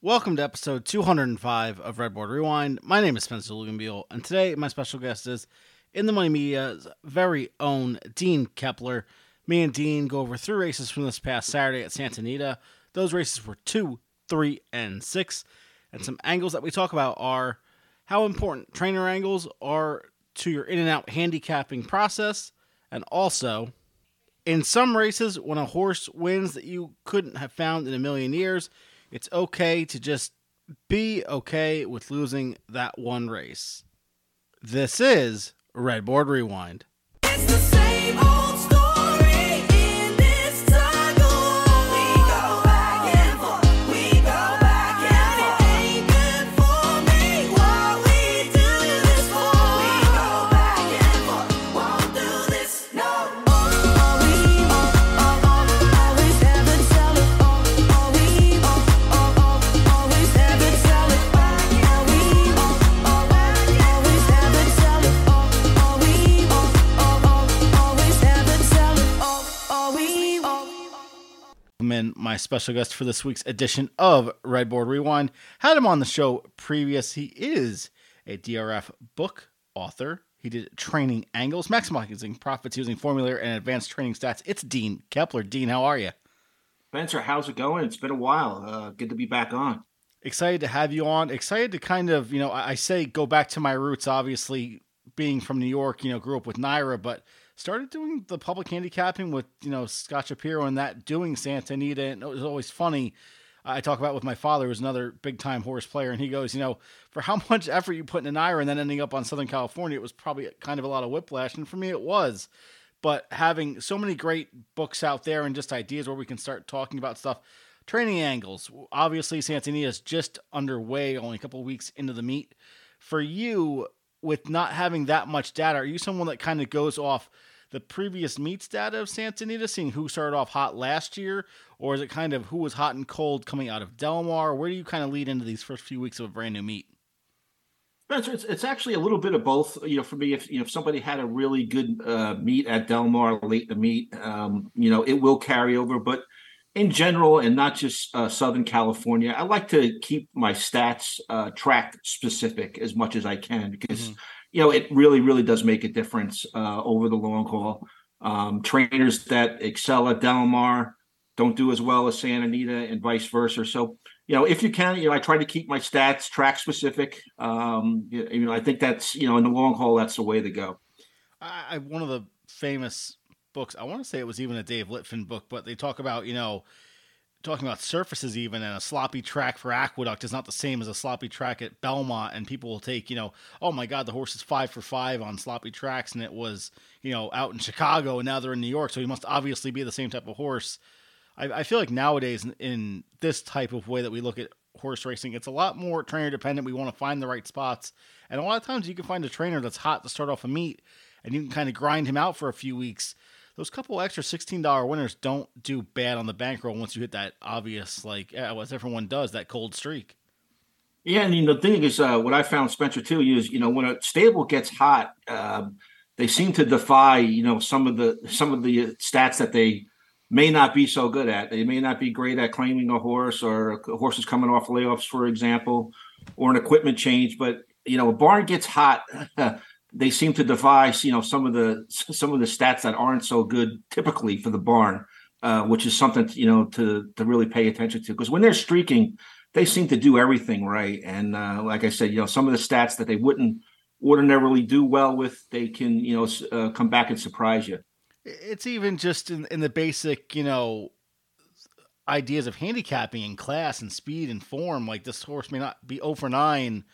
Welcome to episode 205 of Redboard Rewind. My name is Spencer Luganbeal, and today my special guest is in the Money Media's very own Dean Keppler. Me and Dean go over three races from this past Saturday at Santa Anita. Those races were two, three, and six. And some angles that we talk about are how important trainer angles are to your in and out handicapping process, and also in some races when a horse wins that you couldn't have found in a million years it's okay to just be okay with losing that one race. This is Redboard Rewind. My special guest for this week's edition of Redboard Rewind. Had him on the show previous. He is a DRF book author. He did training angles, maximizing profits using formula and advanced training stats. It's Dean Keppler. Dean, how are you? Spencer, how's it going? It's been a while. Uh, good to be back on. excited to have you on excited to kind of you know I, I say go back to my roots obviously being from new york you know grew up with NYRA but started doing the public handicapping with you know scott shapiro and that doing santa anita and it was always funny. I talk about with my father who's another big time horse player and he goes you know for how much effort you put in NYRA and then ending up on southern california it was probably kind of a lot of whiplash and for me it was. But having so many great books out there and just ideas where we can start talking about stuff training angles obviously santa anita is just underway only a couple weeks into the meet. For you with not having that much data are you someone that kind of goes off the previous meets data of santa anita seeing who started off hot last year or is it kind of who was hot and cold coming out of Del Mar where do you kind of lead into these first few weeks of a brand new meet Spencer, it's, it's actually a little bit of both. You know, for me, if you know if somebody had a really good uh, meet at Del Mar late in the meet, um, you know, it will carry over. But in general, and not just uh, Southern California, I like to keep my stats uh, track specific as much as I can because you know it really, really does make a difference uh, over the long haul. Um, trainers that excel at Del Mar don't do as well as Santa Anita, and vice versa. So you know, if you can, you know, I try to keep my stats track specific. Um, you, know, I think that's you know, in the long haul, that's the way to go. I, I one of the famous books. I want to say it was even a Dave Litfin book, but they talk about you know talking about surfaces even and a sloppy track for Aqueduct is not the same as a sloppy track at Belmont. And people will take you know, oh my God, the horse is five for five on sloppy tracks, and it was you know out in Chicago, and now they're in New York, so he must obviously be the same type of horse. I, I feel like nowadays in, in this type of way that we look at horse racing, it's a lot more trainer dependent. We want to find the right spots, and a lot of times you can find a trainer that's hot to start off a meet, and you can kind of grind him out for a few weeks. Those couple extra sixteen dollar winners don't do bad on the bankroll once you hit that obvious, like as everyone does, that cold streak. Yeah, and you know, the thing is, uh, what I found Spencer too is, you know, when a stable gets hot, um, they seem to defy, you know, some of the some of the stats that they may not be so good at. They may not be great at claiming a horse or horses coming off layoffs, for example, or an equipment change. But you know, a barn gets hot. they seem to devise, you know, some of the some of the stats that aren't so good typically for the barn, uh, which is something you know to to really pay attention to. Because when they're streaking, they seem to do everything right. And uh, like I said, you know, some of the stats that they wouldn't ordinarily do well with, they can you know uh, come back and surprise you. It's even just in, in the basic, you know, ideas of handicapping and class and speed and form. Like this horse may not be over nine,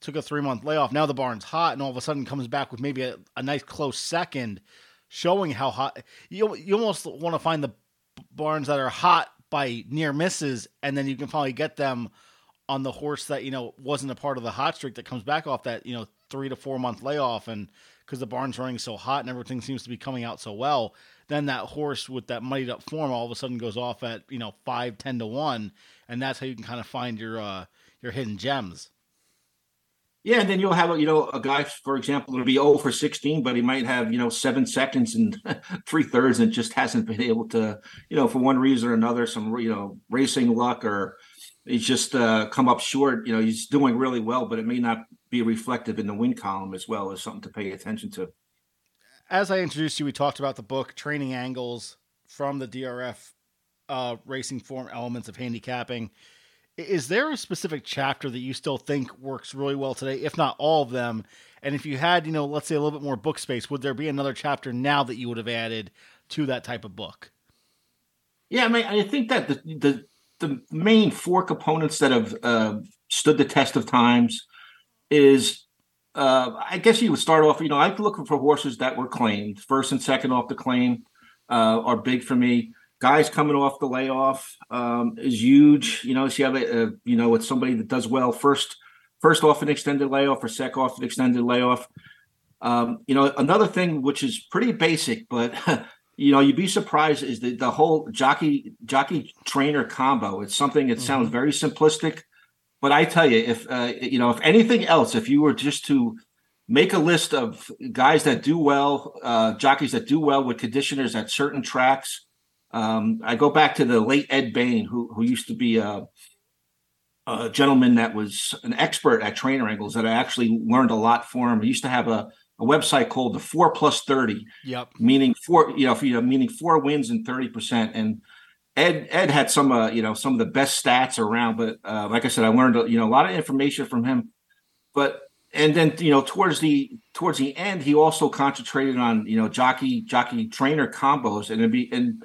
took a three month layoff. Now the barn's hot, and all of a sudden comes back with maybe a, a nice close second, showing how hot. You you almost want to find the barns that are hot by near misses, and then you can finally get them on the horse that you know wasn't a part of the hot streak that comes back off that you know three to four month layoff and because the barn's running so hot and everything seems to be coming out so well then that horse with that muddied up form all of a sudden goes off at you know five ten to one and that's how you can kind of find your uh your hidden gems Yeah, and then you'll have you know a guy, for example, it'll be 0 for 16, but he might have you know seven seconds and three thirds, and just hasn't been able to you know for one reason or another, some you know racing luck or he's just uh, come up short. You know, he's doing really well, but it may not be reflective in the win column as well as something to pay attention to. As I introduced you, we talked about the book Training Angles from the DRF uh, Racing Form Elements of Handicapping. Is there a specific chapter that you still think works really well today, if not all of them? And if you had, you know, let's say a little bit more book space, would there be another chapter now that you would have added to that type of book? Yeah, I mean, I think that the the, the main four components that have uh, stood the test of times is, uh, I guess you would start off. You know, I'm looking for horses that were claimed first and second off the claim uh, are big for me. Guys coming off the layoff um, is huge. You know, so you have a, a you know with somebody that does well first first off an extended layoff or second off an extended layoff. Um, you know, another thing which is pretty basic, but you know, you'd be surprised is the, the whole jockey jockey trainer combo. It's something that sounds very simplistic, but I tell you, if uh, you know, if anything else, if you were just to make a list of guys that do well, uh, jockeys that do well with conditioners at certain tracks. Um, I go back to the late Ed Bain, who who used to be a, a gentleman that was an expert at trainer angles that I actually learned a lot from. He used to have a, a website called the Four Plus Thirty, Yep. meaning four, you know, you know, meaning four wins and thirty percent. And Ed Ed had some, uh, you know, some of the best stats around. But uh, like I said, I learned, you know, a lot of information from him. But and then you know, towards the towards the end, he also concentrated on you know jockey jockey trainer combos, and it'd be and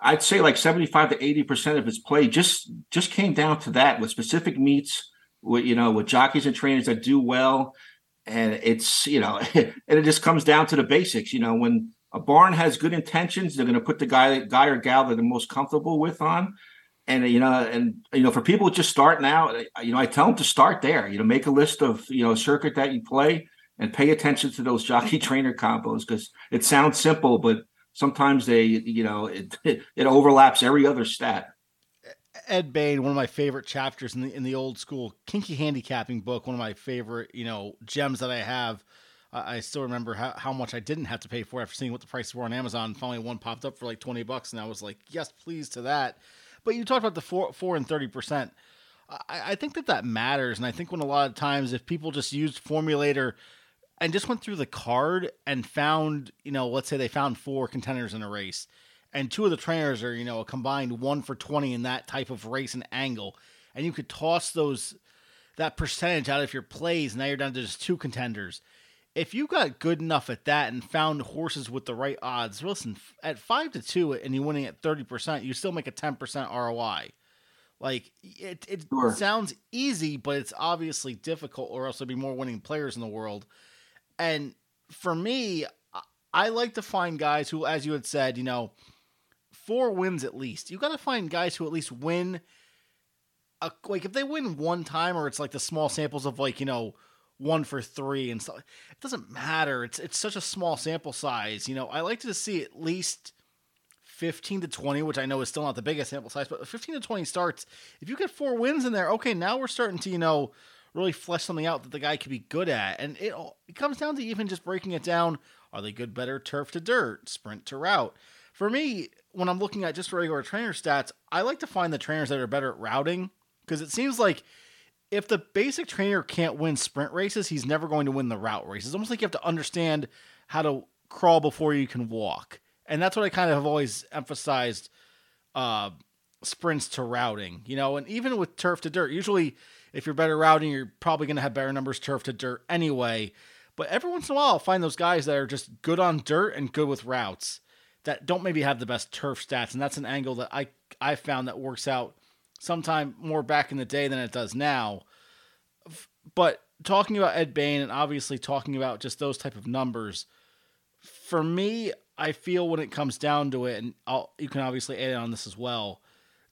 I'd say like seventy five to eighty percent of his play just just came down to that with specific meets, with you know, with jockeys and trainers that do well. And it's you know and it just comes down to the basics. You know when a barn has good intentions they're going to put the guy guy or gal that they're most comfortable with on. And you know and you know for people just starting out you know i tell them to start there. You know make a list of you know circuit that you play and pay attention to those jockey trainer combos because it sounds simple but sometimes they you know it it overlaps every other stat Ed Bain, one of my favorite chapters in the in the old school kinky handicapping book, one of my favorite, you know, gems that I have. I still remember how, how much I didn't have to pay for after seeing what the prices were on Amazon. Finally, one popped up for like twenty bucks, and I was like, "Yes, please!" To that. But you talked about the four, four and thirty percent. I, I think that that matters, and I think when a lot of times if people just used Formulator and just went through the card and found, you know, let's say they found four contenders in a race, and two of the trainers are, you know, a combined one for 20 in that type of race and angle, and you could toss those, that percentage out of your plays, now you're down to just two contenders. If you got good enough at that and found horses with the right odds, listen, at five to two and you're winning at 30%, you still make a 10% ROI. Like it, it Sure. sounds easy, but it's obviously difficult, or else there'd be more winning players in the world. And for me, I- like to find guys who, as you had said, you know, four wins at least. You got to find guys who at least win. A, like if they win one time, or it's like the small samples of like you know one for three and stuff. It doesn't matter. It's it's such a small sample size. You know, I like to see at least. 15 to 20, which I know is still not the biggest sample size, but 15 to 20 starts. If you get four wins in there, okay, now we're starting to, you know, really flesh something out that the guy could be good at. And it, it comes down to even just breaking it down. Are they good, better, turf to dirt, sprint to route? For me, when I'm looking at just regular trainer stats, I like to find the trainers that are better at routing because it seems like if the basic trainer can't win sprint races, he's never going to win the route races. It's almost like you have to understand how to crawl before you can walk. And that's what I kind of have always emphasized uh, sprints to routing, you know, and even with turf to dirt, usually if you're better routing, you're probably going to have better numbers turf to dirt anyway. But every once in a while, I'll find those guys that are just good on dirt and good with routes that don't maybe have the best turf stats. And that's an angle that I, I found that works out sometime more back in the day than it does now. But talking about Ed Bain and obviously talking about just those type of numbers, for me, I feel when it comes down to it, and I'll, you can obviously add on this as well.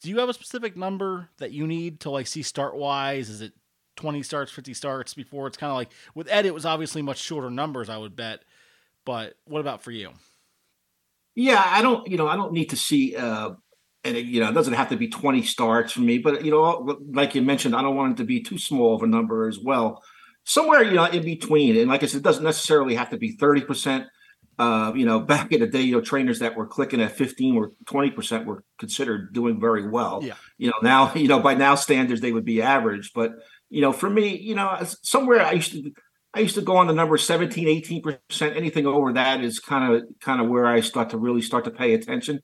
Do you have a specific number that you need to like see start wise? Is it 20 starts, 50 starts before it's kind of like with Ed, it was obviously much shorter numbers, I would bet. But what about for you? Yeah, I don't, you know, I don't need to see, uh, and it, you know, it doesn't have to be 20 starts for me, but you know, like you mentioned, I don't want it to be too small of a number as well. Somewhere, you know, in between. And like I said, it doesn't necessarily have to be 30%. Uh, you know, back in the day, you know, trainers that were clicking at 15 or 20% were considered doing very well. Yeah. You know, now, you know, by now standards, they would be average. But, you know, for me, you know, somewhere I used to, I used to go on the number 17, 18%. Anything over that is kind of, kind of where I start to really start to pay attention.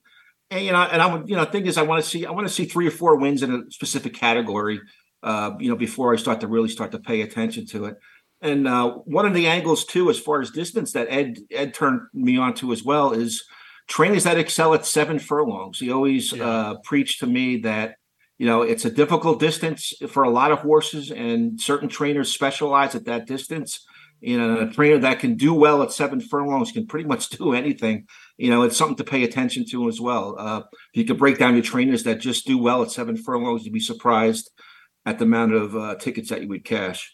And, you know, and I would, you know, thing is, I want to see, I want to see three or four wins in a specific category, uh, you know, before I start to really start to pay attention to it. And uh, one of the angles too, as far as distance that Ed Ed turned me on to as well, is trainers that excel at seven furlongs. He always Yeah. uh, preached to me that you know it's a difficult distance for a lot of horses, and certain trainers specialize at that distance. You know, a trainer that can do well at seven furlongs can pretty much do anything. You know, it's something to pay attention to as well. Uh, if you could break down your trainers that just do well at seven furlongs, you'd be surprised at the amount of uh, tickets that you would cash.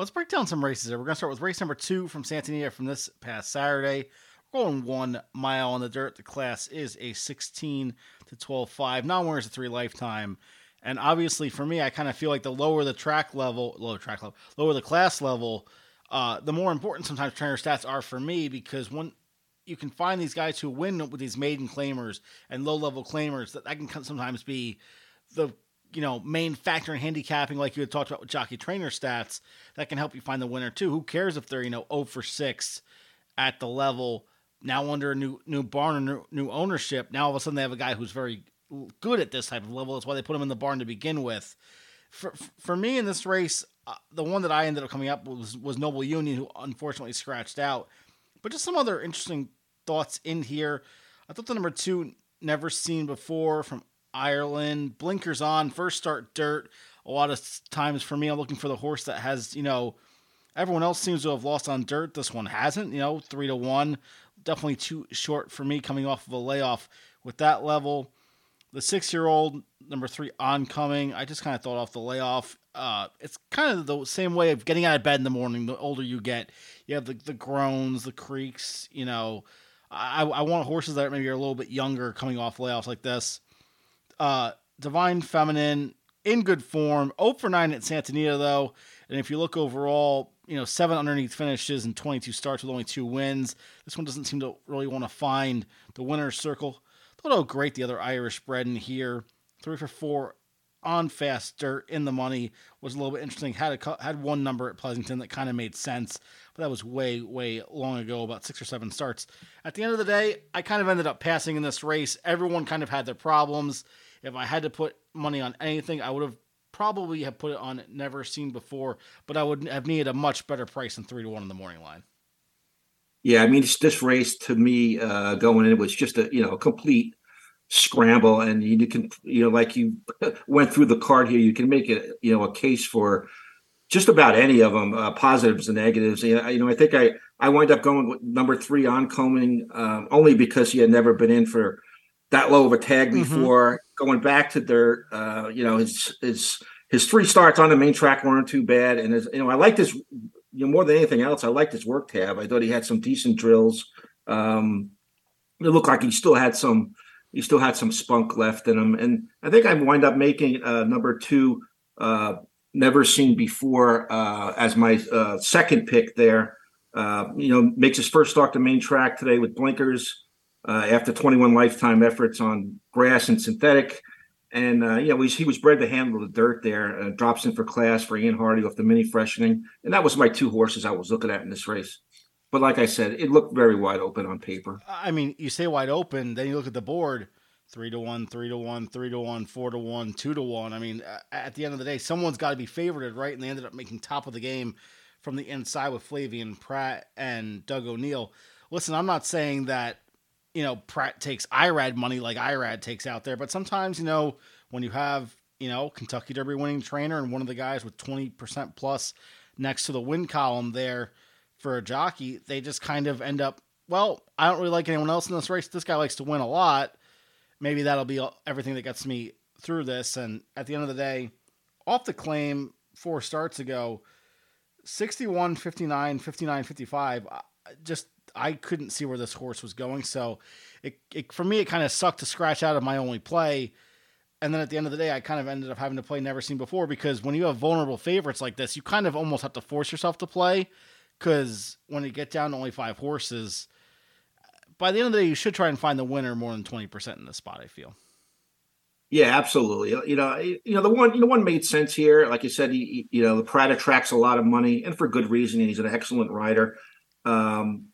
Let's break down some races here. We're going to start with race number two from Santa Anita from this past Saturday. We're going one mile on the dirt. The class is a 16 to 12 5. Non winners a three lifetime. And obviously, for me, I kind of feel like the lower the track level, lower track level, lower the class level, uh, the more important sometimes trainer stats are for me because when you can find these guys who win with these maiden claimers and low level claimers, that, that can sometimes be the you know main factor in handicapping, like you had talked about with jockey trainer stats, that can help you find the winner too. Who cares if they're you know 0 for six at the level now under a new new barn or new, new ownership? Now all of a sudden they have a guy who's very good at this type of level. That's why they put him in the barn to begin with. For for me in this race, uh, the one that I ended up coming up was was Noble Union, who unfortunately scratched out. But just some other interesting thoughts in here. I thought the number two, never seen before from Ireland, blinkers on, first start dirt. A lot of times for me, I'm looking for the horse that has, you know, everyone else seems to have lost on dirt. This one hasn't, you know, three to one. Definitely too short for me coming off of a layoff with that level. The six year old, number three, oncoming. I just kind of thought off the layoff. Uh, it's kind of the same way of getting out of bed in the morning. The older you get, you have the, the groans, the creaks. You know, I, I want horses that maybe are a little bit younger coming off layoffs like this. Uh, Divine Feminine in good form. 0 for 9 at Santa Anita, though. And if you look overall, you know, seven underneath finishes and 22 starts with only two wins. This one doesn't seem to really want to find the winner's circle. Thought, oh, great. The other Irish bred in here. Three for four on fast dirt in the money was a little bit interesting. Had a had one number at Pleasanton that kind of made sense, but that was way way long ago, about six or seven starts. At the end of the day, I kind of ended up passing in this race. Everyone kind of had their problems. If I had to put money on anything, I would have probably have put it on never seen before, but I would have needed a much better price than three to one in the morning line. Yeah, I mean, this, race to me uh, going in was just a you know a complete scramble, and you can you know like you went through the card here, you can make it you know a case for just about any of them, uh, positives and negatives. You know, you know, I think I I wind up going with number three oncoming um, only because he had never been in for that low of a tag Mhm. before. Going back to dirt, uh, you know, his his his three starts on the main track weren't too bad, and his, you know, I like this you know, more than anything else, I liked his work tab. I thought he had some decent drills. Um, it looked like he still had some, he still had some spunk left in him. And I think I wind up making uh, number two, uh, never seen before, uh, as my uh, second pick there. Uh, you know, makes his first start to main track today with blinkers uh, after 21 lifetime efforts on grass and synthetic. And uh, you know, he was bred to handle the dirt there. Uh, drops in for class for Ian Hardy off the mini freshening, and that was my two horses I was looking at in this race. But like I said, it looked very wide open on paper. I mean, you say wide open, then you look at the board three to one, three to one, three to one, four to one, two to one. I mean, at the end of the day, someone's got to be favorited, right? And they ended up making top of the game from the inside with Flavien Prat and Doug O'Neill. Listen, I'm not saying that, you know, Prat takes Irad money like Irad takes out there, but sometimes, you know, when you have, you know, Kentucky Derby winning trainer and one of the guys with 20% plus next to the win column there for a jockey, they just kind of end up well, I don't really like anyone else in this race. This guy likes to win a lot. Maybe that'll be everything that gets me through this. And at the end of the day, off the claim four starts ago, 61, 59, 59, 55, uh, just I couldn't see where this horse was going. So it, it for me, it kind of sucked to scratch out of my only play. And then at the end of the day, I kind of ended up having to play never seen before because when you have vulnerable favorites like this, you kind of almost have to force yourself to play because when you get down to only five horses, by the end of the day, you should try and find the winner more than twenty percent in this spot. I feel. Yeah, absolutely. You know, you know the one, you know, one made sense here. Like you said, you know, the Prat attracts a lot of money, and for good reason. And he's an excellent rider. Um,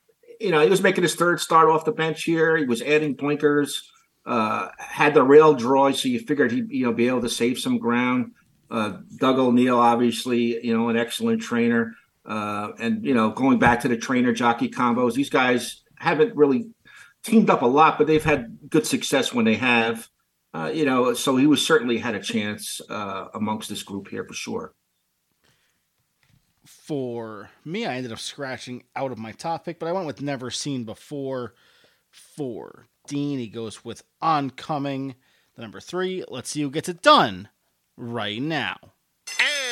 you know, he was making his third start off the bench here. He was adding blinkers, uh, had the rail draw, so you figured he'd you know be able to save some ground. Uh, Doug O'Neill, obviously, you know, an excellent trainer, uh, and you know, going back to the trainer jockey combos, these guys haven't really teamed up a lot, but they've had good success when they have. Uh, you know, so he was certainly had a chance uh, amongst this group here for sure. For me, I ended up scratching out of my topic, but I went with never seen before. For Dean, he goes with oncoming. The number three. Let's see who gets it done right now.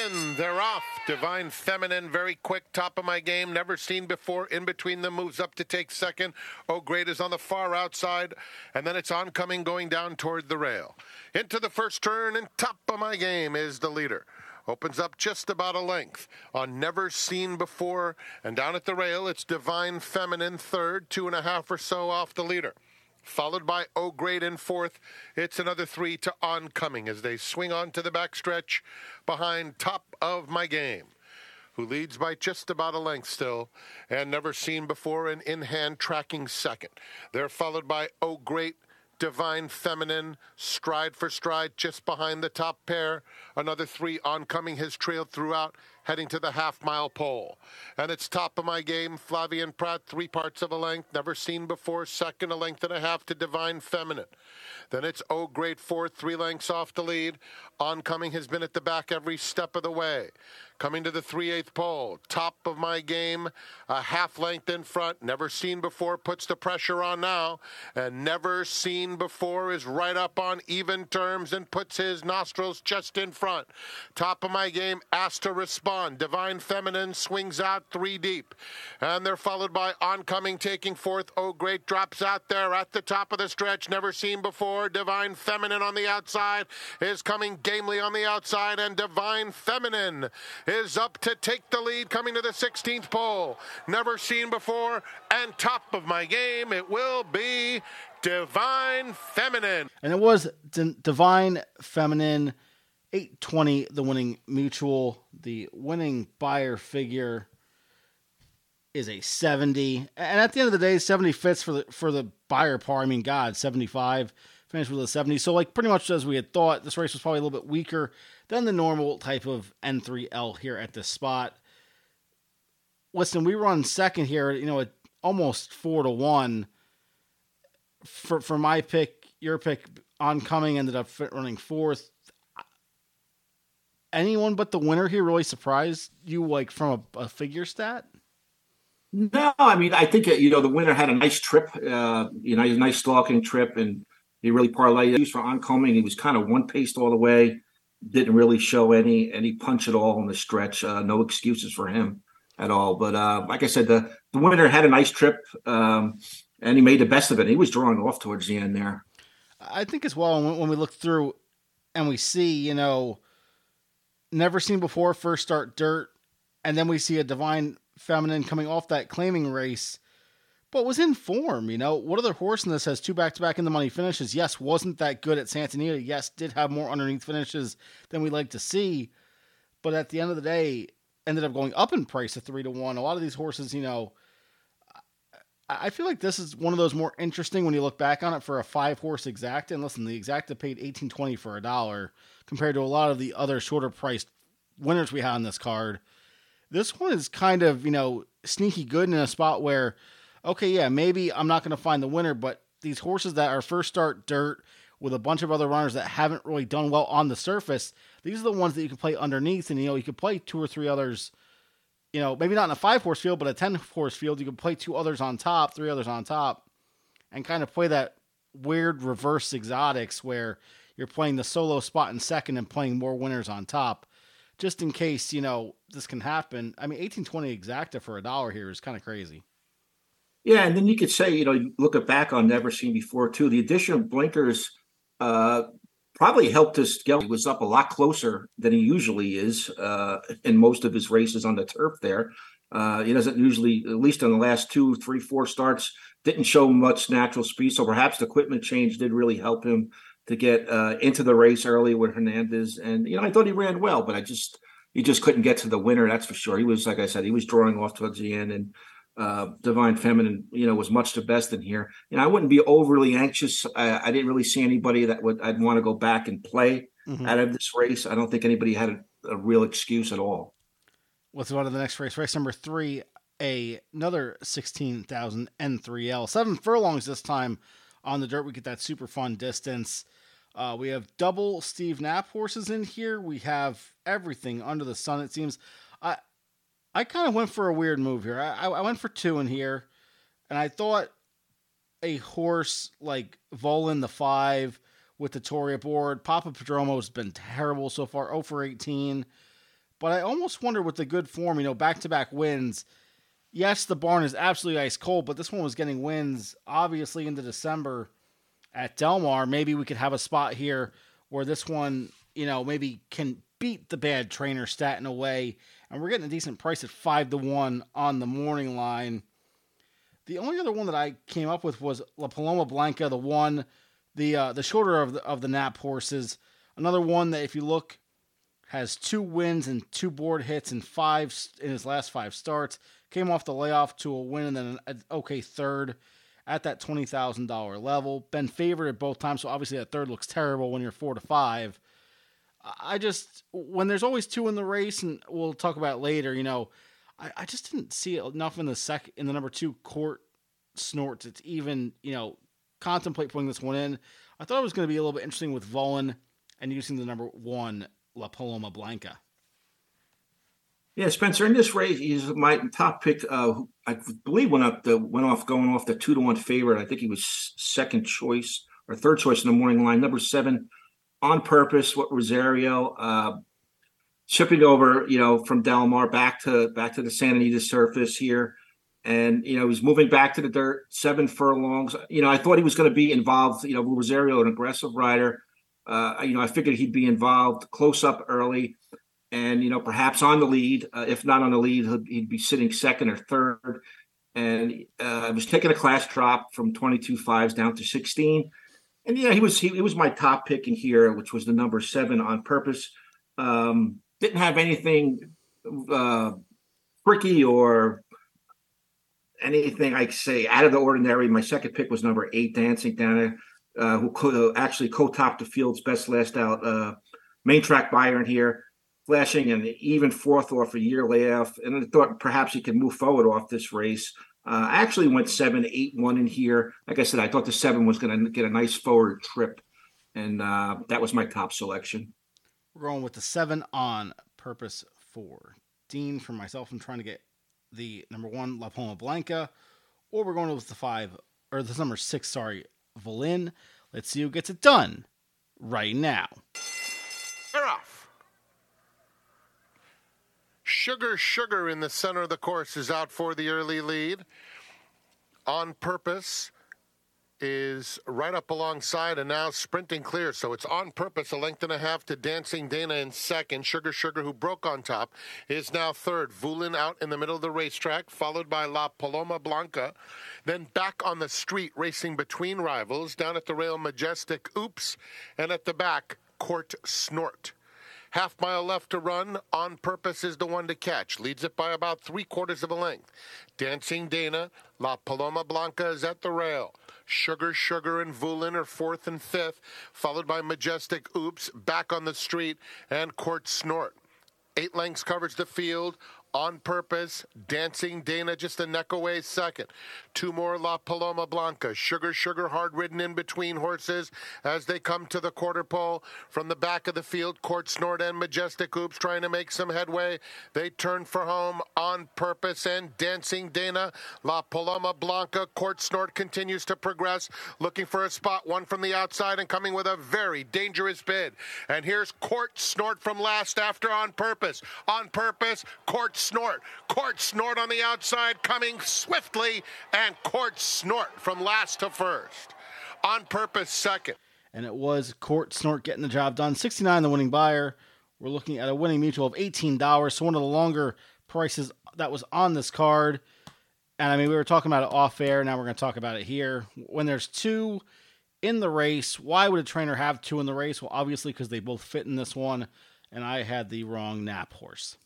And they're off. Divine Feminine, very quick, top of my game, never seen before. In between them, moves up to take second. Oh, great is on the far outside, and then it's oncoming going down toward the rail. Into the first turn, and top of my game is the leader. Opens up just about a length on never seen before, and down at the rail, it's Divine Feminine third, two and a half or so off the leader followed by oh O Grade in fourth. It's another three to oncoming as they swing on to the backstretch behind top of my game, who leads by just about a length still and never seen before an in hand tracking second. They're followed by O Great. Divine Feminine, stride for stride, just behind the top pair. Another three oncoming has trailed throughout, heading to the half mile pole. And it's top of my game, Flavien Prat, three parts of a length, never seen before, second, a length and a half to Divine Feminine. Then it's O Great fourth, three lengths off the lead. Oncoming has been at the back every step of the way. Coming to the 3 8th pole, top of my game, a half length in front, never seen before, puts the pressure on now, and never seen before is right up on even terms and puts his nostrils just in front. Top of my game, asked to respond. Divine Feminine swings out three deep, and they're followed by oncoming taking fourth. Oh, great drops out there at the top of the stretch, never seen before. Divine Feminine on the outside is coming gamely on the outside, and Divine Feminine up to take the lead coming to the 16th pole. Never seen before, and top of my game, it will be Divine Feminine. And it was D- Divine Feminine 820, the winning mutuel. The winning Beyer figure is a 70. And at the end of the day, 70 fits for the for the Beyer par. I mean, God, 75 finished with a 70. So, like, pretty much as we had thought, this race was probably a little bit weaker than the normal type of N3L here at this spot. Listen, we run second here, you know, at almost four to one for for my pick, your pick, oncoming ended up running fourth. Anyone but the winner here really surprised you, like from a, a figure stat? No, I mean, I think uh, you know the winner had a nice trip, uh, you know, a nice stalking trip, and he really parlayed. He was for oncoming. He was kind of one paced all the way. Didn't really show any any punch at all on the stretch. Uh, no excuses for him at all. But uh, like I said, the the winner had a nice trip, um, and he made the best of it. He was drawing off towards the end there. I think as well when, when we look through and we see, you know, never seen before first start dirt, and then we see a divine feminine coming off that claiming race, but was in form. You know, what other horse in this has two back to back in the money finishes? Yes, wasn't that good at Santa Anita. Yes, did have more underneath finishes than we like to see, but at the end of the day, ended up going up in price to three to one. A lot of these horses, you know. I feel like this is one of those more interesting when you look back on it for a five horse exacta. And listen, the exacta paid eighteen twenty for a dollar compared to a lot of the other shorter priced winners we had on this card. This one is kind of, you know, sneaky good in a spot where, okay, yeah, maybe I'm not going to find the winner, but these horses that are first start dirt with a bunch of other runners that haven't really done well on the surface, these are the ones that you can play underneath. And, you know, you could play two or three others you know, maybe not in a five horse field, but a 10 horse field, you can play two others on top, three others on top, and kind of play that weird reverse exotics where you're playing the solo spot in second and playing more winners on top. Just in case, you know, this can happen. I mean, 1820 exacta for a dollar here is kind of crazy. Yeah, and then you could say, you know, you look at back on never seen before too. The addition of blinkers uh, probably helped us get. He was up a lot closer than he usually is uh, in most of his races on the turf. There, uh, he doesn't usually, at least in the last two, three, four starts, didn't show much natural speed. So perhaps the equipment change did really help him to get uh, into the race early with Hernandez. And you know, I thought he ran well, but I just he just couldn't get to the winner. That's for sure. He was like I said, he was drawing off towards the end, and uh, Divine Feminine, you know, was much the best in here. And I wouldn't be overly anxious. I, I didn't really see anybody that would I'd want to go back and play Mhm. out of this race. I don't think anybody had a, a real excuse at all. Let's go on to the next race. Race number three, a another sixteen thousand N3L, seven furlongs this time on the dirt. We get that super fun distance. Uh, we have double Steve Knapp horses in here. We have everything under the sun. It seems. I kind of went for a weird move here. I, I went for two in here, and I thought a horse like Volin the five with the Toria board. Papa Padromo has been terrible so far, 0 for 18. But I almost wonder with the good form, you know, back to back wins. Yes, the barn is absolutely ice cold, but this one was getting wins obviously into December at Del Mar. Maybe we could have a spot here where this one, you know, maybe can beat the bad trainer stat in a way. And we're getting a decent price at five to one on the morning line. The only other one that I came up with was La Paloma Blanca, the one, the uh, the shorter of the of the Knapp horses. Another one that, if you look, has two wins and two board hits and five in his last five starts. Came off the layoff to a win and then an okay third at that twenty thousand dollar level. Been favored at both times, so obviously that third looks terrible when you're four to five. I just when there's always two in the race, and we'll talk about later. You know, I, I just didn't see enough in the sec in the number two court snorts. It's even you know contemplate putting this one in. I thought it was going to be a little bit interesting with Volin and using the number one La Paloma Blanca. Yeah, Spencer. In this race, he's my top pick. Uh, I believe went up the went off going off the two to one favorite. I think he was second choice or third choice in the morning line. Number seven, on purpose. What Rosario uh, shipping over, you know, from Del Mar back to back to the Santa Anita surface here, and you know he's moving back to the dirt. Seven furlongs. You know, I thought he was going to be involved. You know, Rosario, an aggressive rider. Uh, you know, I figured he'd be involved close up early and you know perhaps on the lead. Uh, if not on the lead, he'd, he'd be sitting second or third. And uh, I was taking a class drop from 22 fives down to 16. And yeah, he was he, was my top pick in here, which was the number seven on purpose. Um, didn't have anything uh, tricky or anything I say out of the ordinary. My second pick was number eight, Dancing Dana, uh, who co- actually co-topped the field's best last out uh, main track Beyer in here flashing an even fourth off a year layoff, and I thought perhaps he could move forward off this race. Uh, I actually went seven, eight, one in here. Like I said, I thought the seven was going to get a nice forward trip, and uh, that was my top selection. We're going with the seven on purpose for Dean. For myself, I'm trying to get the number one La Paloma Blanca, or we're going with the five or the number six. Sorry, Volin. Let's see who gets it done right now. They're off. Sugar Sugar in the center of the course is out for the early lead. On purpose is right up alongside and now sprinting clear. So it's on purpose, a length and a half to Dancing Dana in second. Sugar Sugar, who broke on top, is now third. Vulin out in the middle of the racetrack, followed by La Paloma Blanca. Then back on the street, racing between rivals. Down at the rail, Majestic Oops. And at the back, Court Snort. Half mile left to run. On purpose is the one to catch. Leads it by about three quarters of a length. Dancing Dana, La Paloma Blanca is at the rail. Sugar Sugar and Vulin are fourth and fifth, followed by Majestic Oops back on the street and Court Snort. Eight lengths covers the field. On purpose, Dancing Dana just a neck away second. Two more La Paloma Blanca. Sugar Sugar hard ridden in between horses as they come to the quarter pole. From the back of the field, Court Snort and Majestic Oops trying to make some headway. They turn for home on purpose and Dancing Dana. La Paloma Blanca. Court Snort continues to progress, looking for a spot. One from the outside and coming with a very dangerous bid. And here's Court Snort from last after on purpose. On purpose, Court Snort. Court Snort on the outside coming swiftly, and Court Snort from last to first. On purpose, second. and it was Court Snort getting the job done. 69 the winning Beyer. We're looking at a winning mutuel of $18. So one of the longer prices that was on this card. and I mean, we were talking about it off air. Now we're going to talk about it here. When there's two in the race, why would a trainer have two in the race? Well, obviously because they both fit in this one, and I had the wrong Knapp horse.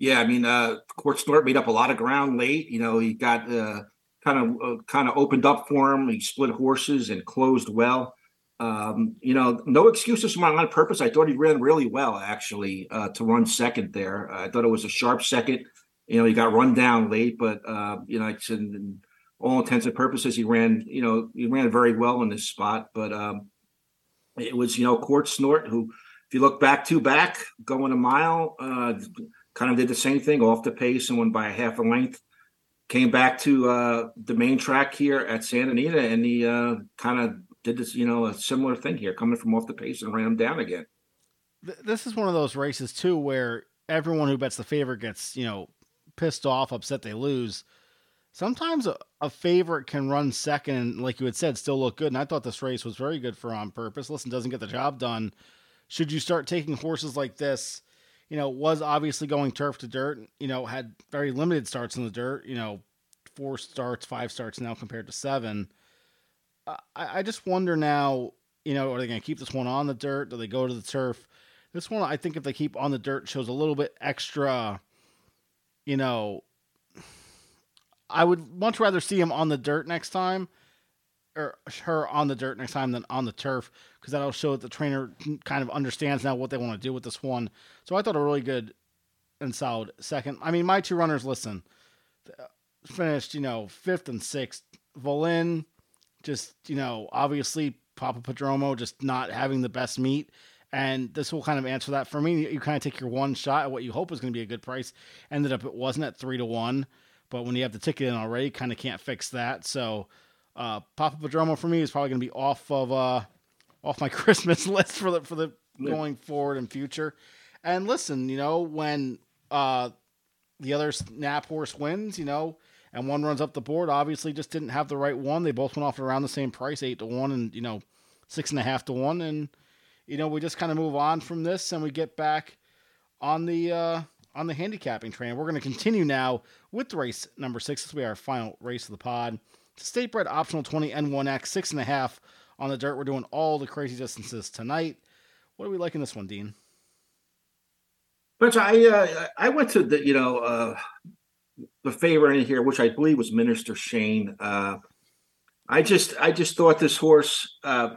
Yeah, I mean, uh, Court Snort made up a lot of ground late. You know, he got uh, kind of uh, kind of opened up for him. He split horses and closed well. Um, you know, no excuses from on purpose. I thought he ran really well actually uh, to run second there. I thought it was a sharp second. You know, he got run down late, but uh, you know, it's in, in all intents and purposes, he ran. You know, he ran very well in this spot. But um, it was you know Court Snort who, if you look back to back going a mile, uh, kind of did the same thing off the pace and went by a half a length. Came back to uh, the main track here at Santa Anita, and he uh, kind of did this, you know, a similar thing here, coming from off the pace and ran him down again. This is one of those races too where everyone who bets the favorite gets you know pissed off, upset they lose. Sometimes a, a favorite can run second like you had said, still look good. And I thought this race was very good for on purpose. Listen, doesn't get the job done. Should you start taking horses like this? You know, was obviously going turf to dirt. You know, had very limited starts in the dirt. You know, four starts, five starts now compared to seven. I, I just wonder now. You know, are they going to keep this one on the dirt? Do they go to the turf? This one, I think, if they keep on the dirt, shows a little bit extra. You know, I would much rather see him on the dirt next time, or her on the dirt next time than on the turf, because that'll show that the trainer kind of understands now what they want to do with this one. So I thought a really good and solid second. I mean, my two runners, listen, uh, finished, you know, fifth and sixth. Volin, just, you know, obviously Papa Padromo just not having the best meet. And this will kind of answer that for me. You kind of take your one shot at what you hope is going to be a good price. Ended up it wasn't at three to one, but when you have the ticket in already, kind of can't fix that. So uh, Papa Padromo for me is probably going to be off of uh, off my Christmas list for the for the going forward and future. And listen, you know when uh, the other snap horse wins, you know, and one runs up the board, obviously just didn't have the right one. They both went off around the same price, eight to one, and you know, six and a half to one, and you know we just kind of move on from this and we get back on the uh, on the handicapping train. We're going to continue now with the race number six. This will be our final race of the pod. State bred optional 20 N1X, six and a half on the dirt. We're doing all the crazy distances tonight. What are we liking this one, Dean? But I uh, I went to the you know uh, the favorite in here, which I believe was Minister Shane. Uh, I just I just thought this horse, uh,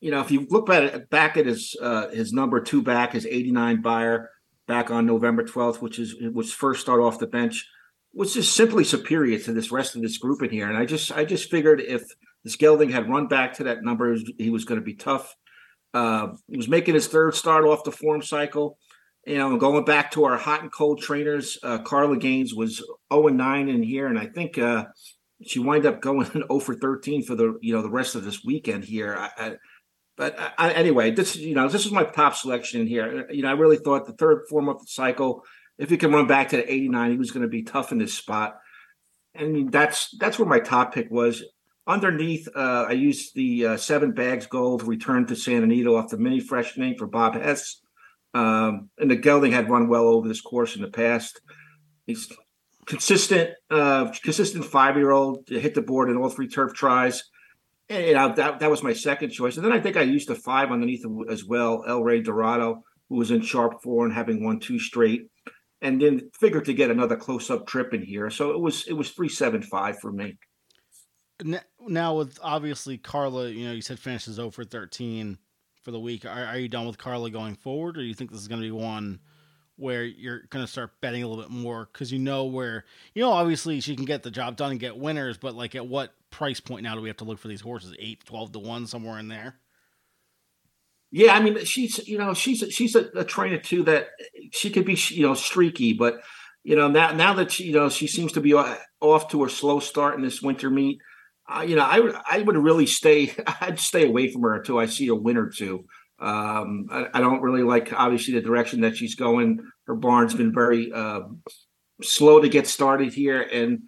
you know, if you look at it back at his uh, his number two back, his eighty nine Beyer back on November twelfth, which is was first start off the bench, was just simply superior to this rest of this group in here. And I just I just figured if this gelding had run back to that number, he was going to be tough. Uh, he was making his third start off the form cycle you know, going back to our hot and cold trainers, uh, Carla Gaines was 0 and 9 in here, and I think uh, she wind up going 0 for 13 for the you know the rest of this weekend here. I, I, but I, anyway, this you know this is my top selection in here. You know, I really thought the third form of the cycle, if he can run back to the 89, he was going to be tough in this spot. And that's that's where my top pick was. Underneath, uh, I used the uh, seven bags gold return to Santa Anita off the mini freshening for Bob Hess. Um, and the gelding had run well over this course in the past. He's consistent, uh, consistent five year old to hit the board in all three turf tries. And you know, that that was my second choice. And then I think I used a five underneath as well, El Rey Dorado, who was in sharp four and having won two straight. And then figured to get another close up trip in here. So it was it was three seven five for me. Now with obviously Carla, you know, you said finishes 0 for 13 for the week. Are, are you done with Carla going forward, or do you think this is going to be one where you're going to start betting a little bit more because you know where you know obviously she can get the job done and get winners, but like at what price point now do we have to look for these horses? 8, 12 to one somewhere in there. Yeah, I mean, she's you know she's she's a, a trainer too that she could be you know streaky, but you know now now that she, you know she seems to be off to a slow start in this winter meet. Uh, you know, I would I would really stay. I'd stay away from her until I see a win or two. Um, I, I don't really like obviously the direction that she's going. Her barn's been very uh, slow to get started here, and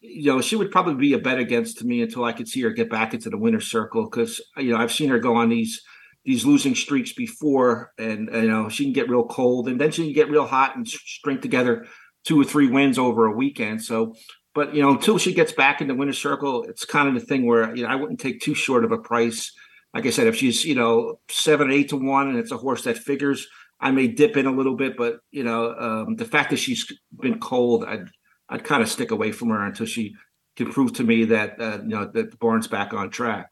you know she would probably be a bet against me until I could see her get back into the winner's circle because you know I've seen her go on these these losing streaks before, and you know she can get real cold, and then she can get real hot and string together two or three wins over a weekend. So, but you know, until she gets back in the winner's circle, it's kind of the thing where you know I wouldn't take too short of a price. Like I said, if she's you know seven eight to one, and it's a horse that figures, I may dip in a little bit. But you know, um, the fact that she's been cold, I'd I'd kind of stick away from her until she can prove to me that uh, you know that the barn's back on track.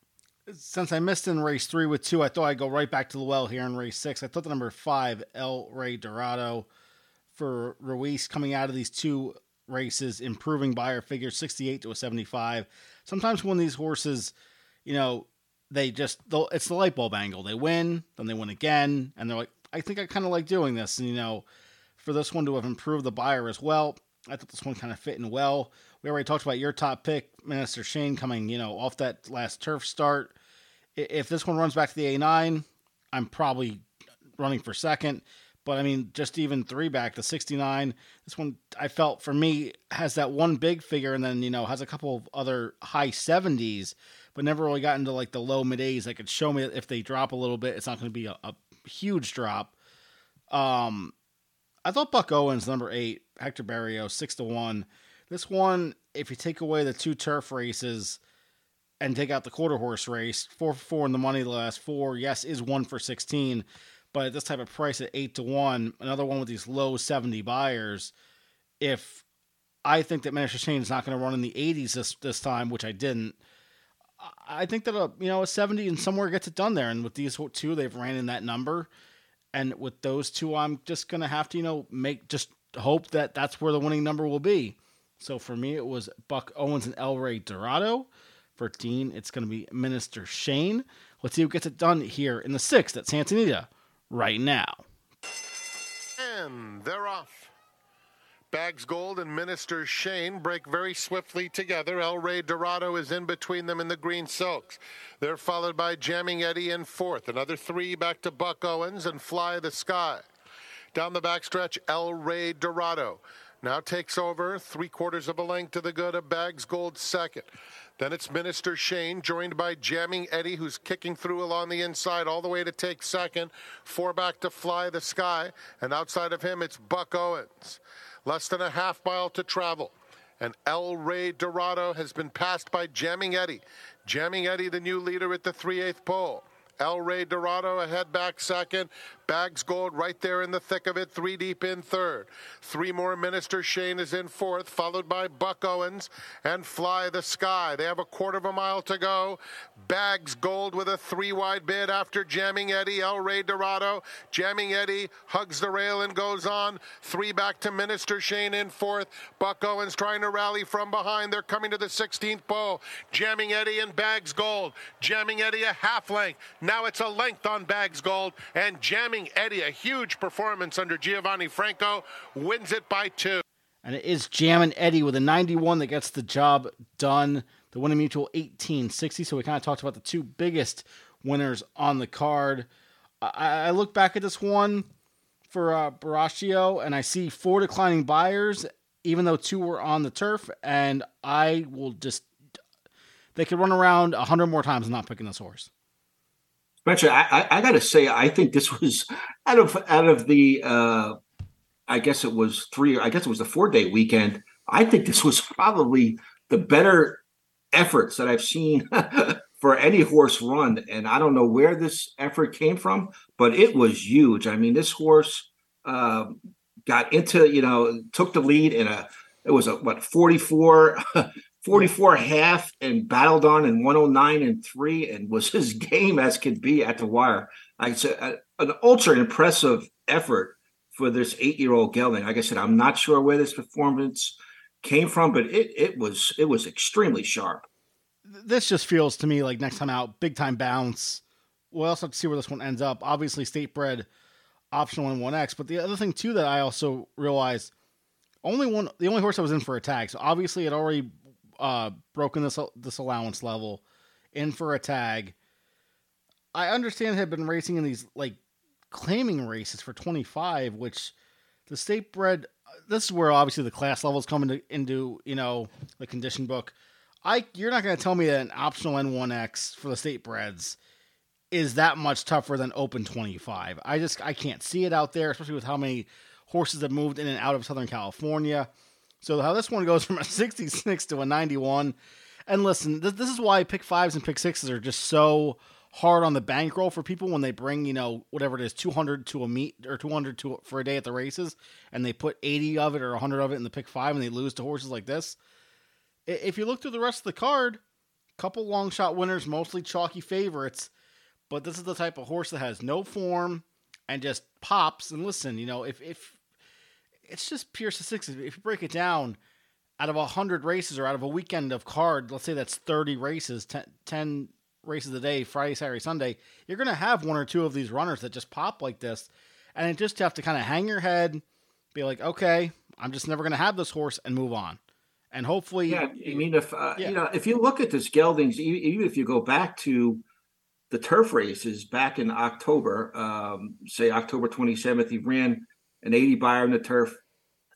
Since I missed in race three with two, I thought I'd go right back to the well here in race six. I thought the number five, El Rey Dorado, for Ruiz coming out of these two races, improving by her figure 68 to a 75. Sometimes when these horses, you know, they just, it's the light bulb angle. They win, then they win again, and they're like, I think I kind of like doing this. And, you know, for this one to have improved the Beyer as well, I thought this one kind of fit in well. We already talked about your top pick, Minister Shane, coming, you know, off that last turf start. If this one runs back to the A9, I'm probably running for second. But I mean, just even three back to 69. This one, I felt for me, has that one big figure and then, you know, has a couple of other high 70s, but never really got into like the low mid A's. That could show me if they drop a little bit, it's not going to be a, a huge drop. Um, I thought Buck Owens, number eight, Hector Barrio, six to one. This one, if you take away the two turf races and take out the quarter horse race, four for four in the money the last four, yes, is one for 16. But at this type of price at eight to one, another one with these low 70 Beyers, if I think that Minister Shane is not going to run in the 80s this, this time, which I didn't, I- I think that a you know a 70 and somewhere gets it done there. And with these two, they've ran in that number. And with those two, I'm just going to have to, you know, make just hope that that's where the winning number will be. So for me, it was Buck Owens and El Rey Dorado. For Dean, it's going to be Minister Shane. Let's see who gets it done here in the sixth at Santa Anita right now. And they're off. Bags Gold and Minister Shane break very swiftly together. El Rey Dorado is in between them in the green silks. They're followed by Jamming Eddie in fourth. Another three back to Buck Owens and Fly the Sky. Down the backstretch, El Rey Dorado now takes over three quarters of a length to the good of Bags Gold second. Then it's Minister Shane, joined by Jamming Eddie, who's kicking through along the inside all the way to take second. Four back to Fly the Sky. And outside of him, it's Buck Owens. Less than a half mile to travel. And El Rey Dorado has been passed by Jamming Eddie. Jamming Eddie, the new leader at the 3 8th pole. El Rey Dorado ahead back second. Bags Gold right there in the thick of it, three deep in third. Three more Minister Shane is in fourth, followed by Buck Owens and Fly the Sky. They have a quarter of a mile to go. Bags Gold with a three wide bid after Jamming Eddie. El Rey Dorado. Jamming Eddie hugs the rail and goes on. Three back to Minister Shane in fourth. Buck Owens trying to rally from behind. They're coming to the 16th pole. Jamming Eddie and Bags Gold. Jamming Eddie a half length. Now it's a length on Bags Gold. And Jamming Eddie, a huge performance under Giovanni Franco, wins it by two. And it is Jammin' Eddie with a 91 that gets the job done. The winning mutuel 1860. So we kind of talked about the two biggest winners on the card. I, I look back at this one for uh, Baraccio and I see four declining Beyers, even though two were on the turf. And I will just, they could run around a 100 more times and not picking this horse. I, I, I got to say, I think this was out of out of the, uh, I guess it was three. I guess it was a four day weekend. I think this was probably the better efforts that I've seen for any horse run, and I don't know where this effort came from, but it was huge. I mean, this horse uh, got into, you know, took the lead in a. It was a what 44 44 half and battled on in 109 and 3 and was as game as could be at the wire. I said, a- an ultra impressive effort for this eight year old gelding. Like I said, I'm not sure where this performance came from, but it it was it was extremely sharp. this just feels to me like next time out, big time bounce. We'll also have to see where this one ends up. Obviously, state bred, optional in one X. But the other thing too that I also realized, only one, the only horse that was in for a tag. So obviously, it already uh, broken this this allowance level, in for a tag. I understand had been racing in these like claiming races for twenty five, which the state bred. This is where obviously the class levels come into into you know the condition book. I you're not going to tell me that an optional N1X for the state breds is that much tougher than open 25. I just I can't see it out there, especially with how many horses that moved in and out of Southern California. So how this one goes from a 66 to a 91. And listen, this, this is why pick fives and pick sixes are just so hard on the bankroll for people when they bring, you know, whatever it is, 200 to a meet or 200 to for a day at the races and they put 80 of it or 100 of it in the pick five and they lose to horses like this. If you look through the rest of the card, couple long shot winners, mostly chalky favorites, but this is the type of horse that has no form and just pops. And listen, you know, if if it's just pure statistics, if you break it down, out of a hundred races or out of a weekend of card, let's say that's thirty races, 10, 10 races a day, Friday, Saturday, Sunday, you're gonna have one or two of these runners that just pop like this, and you just have to kind of hang your head, be like, okay, I'm just never gonna have this horse, and move on. And hopefully, Yeah, I mean, if uh, Yeah. you know, if you look at this geldings, even if you go back to the turf races back in October, um, say October twenty seventh, he ran an eighty Beyer in the turf.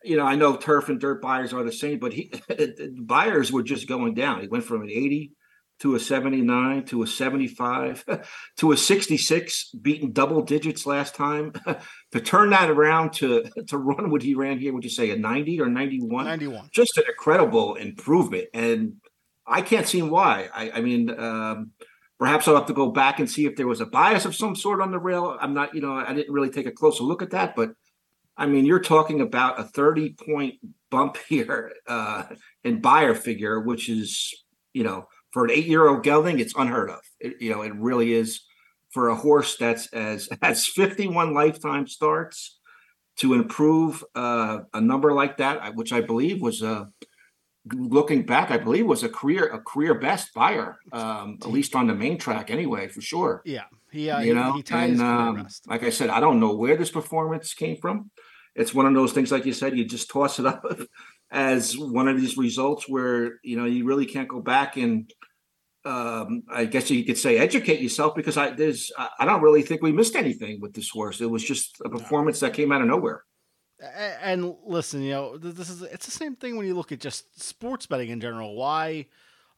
You know, I know turf and dirt Beyers are the same, but he Beyers were just going down. He went from an eighty to a seventy nine to a seventy five to a sixty six, beating double digits last time. to turn that around to to run what he ran here, would you say a ninety or ninety one? 91. just an incredible improvement, and I can't see why. I, I mean, um, perhaps I'll have to go back and see if there was a bias of some sort on the rail. I'm not, you know, I didn't really take a closer look at that, but I mean, you're talking about a 30 point bump here uh, in Beyer figure, which is, you know, for an eight year old gelding, it's unheard of. It, you know, it really is for a horse that's as has 51 lifetime starts to improve uh, a number like that, which I believe was a looking back, I believe was a career a career best Beyer, um, at least on the main track anyway, for sure. Yeah, yeah, uh, you he- know, he, and um, like I said, I don't know where this performance came from. It's one of those things, like you said, you just toss it up as one of these results where you know you really can't go back and um, I guess you could say educate yourself because I there's I don't really think we missed anything with this horse. It was just a performance that came out of nowhere. And listen, you know, this is it's the same thing when you look at just sports betting in general. Why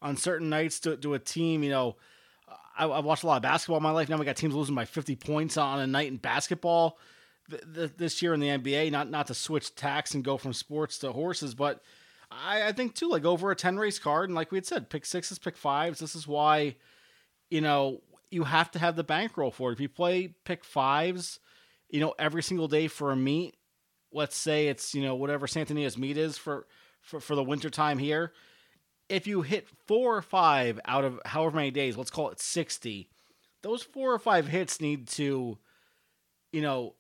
on certain nights do, do a team, you know, I, I've watched a lot of basketball in my life. Now we got teams losing by 50 points on a night in basketball th- th- this year in the NBA. Not not to switch tacks and go from sports to horses, but I, I think too, like over a 10 race card, and like we had said, pick sixes, pick fives. This is why, you know, you have to have the bankroll for it. If you play pick fives, you know, every single day for a meet, let's say it's you know whatever Santa Anita's meet is for for for the winter time here. If you hit four or five out of however many days, let's call it sixty, those four or five hits need to, you know,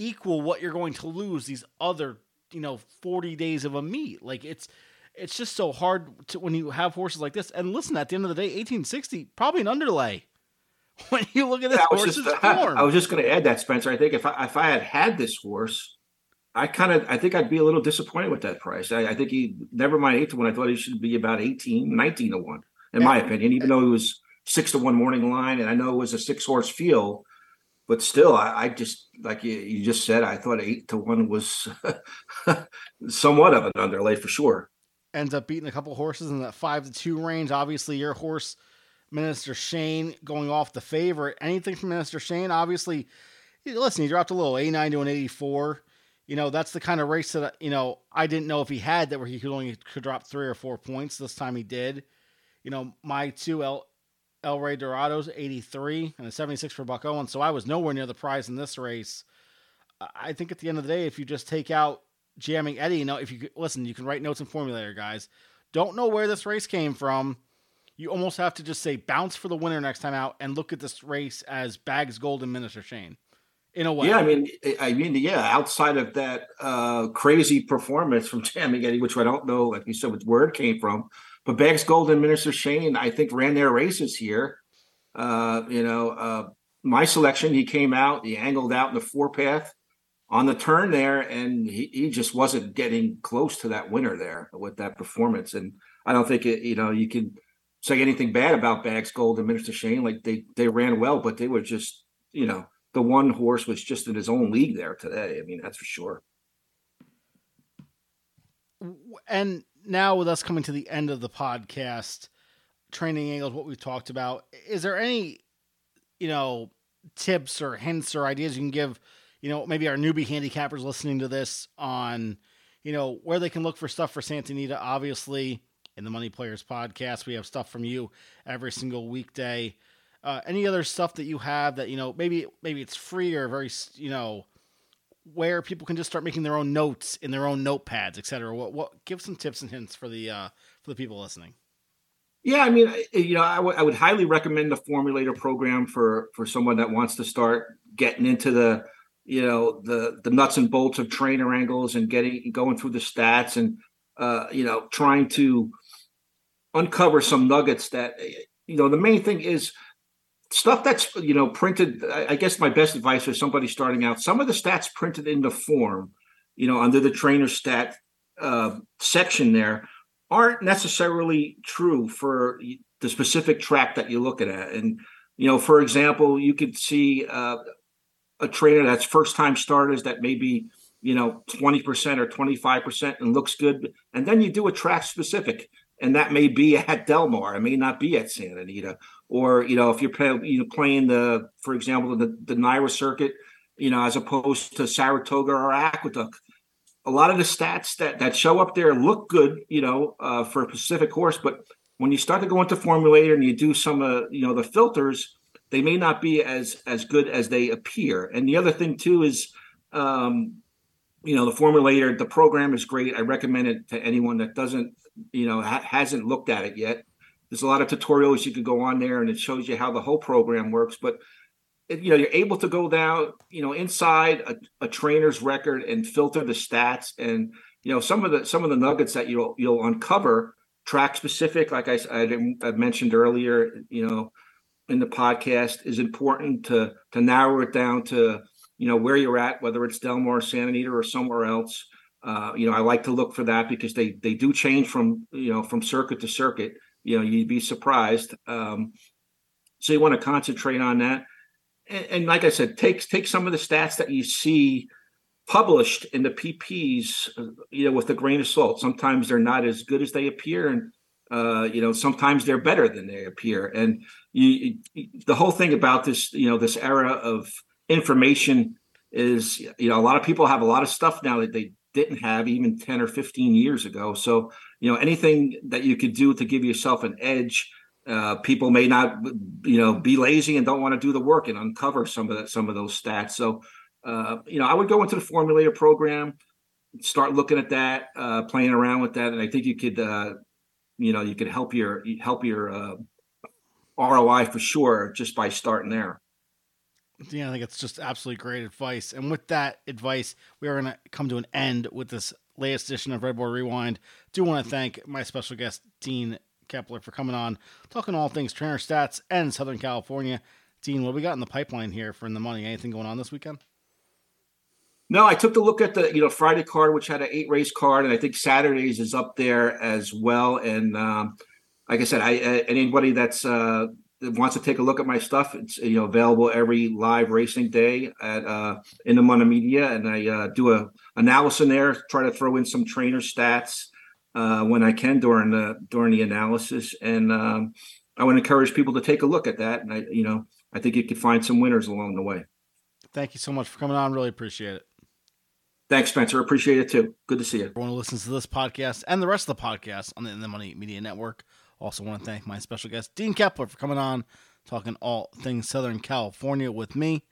equal what you're going to lose these other you know forty days of a meet. Like it's it's just so hard to, when you have horses like this. And listen, at the end of the day, eighteen sixty probably an underlay. When you look at this I was horse's just, uh, form, I was just going to add that, Spencer. I think if I if I had had this horse, I kind of I think I'd be a little disappointed with that price. I, I think he never mind eight to one. I thought he should be about 18, 19 to one, in my opinion. Even though he was six to one morning line, and I know it was a six horse field, but still, I, I just like you, you just said, I thought eight to one was somewhat of an underlay for sure. ends up beating a couple horses in that five to two range. Obviously, your horse, Minister Shane, going off the favorite. Anything from Minister Shane, obviously, listen, he dropped a little a nine to an 84. You know, that's the kind of race that, you know, I didn't know if he had that where he could only could drop three or four points. This time he did. You know, my two El, El Rey Dorados, 83 and a 76 for Buck Owens. So I was nowhere near the prize in this race. I- think at the end of the day, if you just take out jamming Eddie, you know, if you listen, you can write notes in formulator, guys. Don't know where this race came from. You almost have to just say bounce for the winner next time out and look at this race as Bags Gold and Minister Shane. In a way. Yeah, I mean, I- I mean, yeah. Outside of that uh, crazy performance from Jamming Eddie, which I don't know, like you said, where it came from, but Bags Gold and Minister Shane, I think, ran their races here. Uh, you know, uh, my selection, he came out, he angled out in the four path on the turn there, and he, he just wasn't getting close to that winner there with that performance. And I don't think it, you know, you can say anything bad about Bags Gold and Minister Shane. Like they they ran well, but they were just, you know, the one horse was just in his own league there today. I mean, that's for sure. and now with us coming to the end of the podcast, training angles, what we've talked about, is there any, you know, tips or hints or ideas you can give, you know, maybe our newbie handicappers listening to this on, you know, where they can look for stuff for Santa Anita. Obviously, in the Money Players podcast, we have stuff from you every single weekday. Uh, any other stuff that you have that you know maybe maybe it's free or very you know where people can just start making their own notes in their own notepads, et cetera. What what give some tips and hints for the uh, for the people listening. Yeah, I mean, you know, I would I would highly recommend the formulator program for for someone that wants to start getting into the you know the the nuts and bolts of trainer angles and getting going through the stats and uh, you know trying to uncover some nuggets that you know the main thing is stuff that's you know printed I, guess my best advice for somebody starting out some of the stats printed in the form you know under the trainer stat uh, section there aren't necessarily true for the specific track that you're looking at. And you know for example you could see uh, a trainer that's first time starters that maybe you know 20% or 25% and looks good and then you do a track specific and that may be at Del Mar it may not be at Santa Anita. Or you know if you're play, you know playing the for example the the NYRA circuit you know as opposed to Saratoga or Aqueduct. A lot of the stats that that show up there look good you know uh, for a Pacific horse but when you start to go into formulator and you do some uh, you know the filters they may not be as as good as they appear. And the other thing too is um you know the formulator the program is great. I recommend it to anyone that doesn't you know ha- hasn't looked at it yet. There's a lot of tutorials you can go on there and it shows you how the whole program works but you know you're able to go down you know inside a, a trainer's record and filter the stats and you know some of the some of the nuggets that you'll you'll uncover track specific like i, didn't- I mentioned earlier you know in the podcast is important to to narrow it down to you know where you're at whether it's Del Mar santa anita or somewhere else uh, you know i like to look for that because they they do change from you know from circuit to circuit. You know you'd be surprised. Um, so you want to concentrate on that. And, and like i said take take some of the stats that you see published in the pp's uh, you know with a grain of salt. Sometimes they're not as good as they appear and uh, you know sometimes they're better than they appear. And you, you the whole thing about this you know this era of information is you know a lot of people have a lot of stuff now that they didn't have even 10 or 15 years ago. So you know anything that you could do to give yourself an edge uh, people may not you know be lazy and don't want to do the work and uncover some of that some of those stats. So uh, you know i would go into the formulator program start looking at that uh, playing around with that and i think you could uh, you know you could help your help your uh, roi for sure just by starting there Yeah, I think it's just absolutely great advice. And with that advice, we are going to come to an end with this latest edition of Redboard Rewind. Do want to thank my special guest, Dean Keppler, for coming on, talking all things trainer stats and Southern California. Dean, what we got in the pipeline here for In the Money? Anything going on this weekend? No, I took a look at the you know Friday card, which had an eight race card, and I think Saturdays is up there as well. And um, like I said, I uh, anybody that's uh, wants to take a look at my stuff, it's you know available every live racing day at uh, in the Money Media, and I uh, do a analysis in there, try to throw in some trainer stats uh, when I can during the during the analysis, and um, I would encourage people to take a look at that. And I you know I think you could find some winners along the way. Thank you so much for coming on. Really appreciate it. Thanks, Spencer. Appreciate it too. Good to see you. Everyone who listens to this podcast and the rest of the podcast on the In the Money Media Network. Also, want to thank my special guest, Dean Keppler, for coming on, talking all things Southern California with me.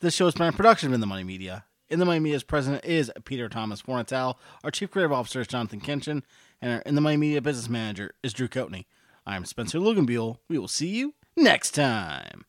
This show is a production of In the Money Media. In the Money Media's president is Peter Thomas Fornatale. Our chief creative officer is Jonathan Kinchen. And our In the Money Media business manager is Drew Coatney. I am Spencer Luganbuell. We will see you next time.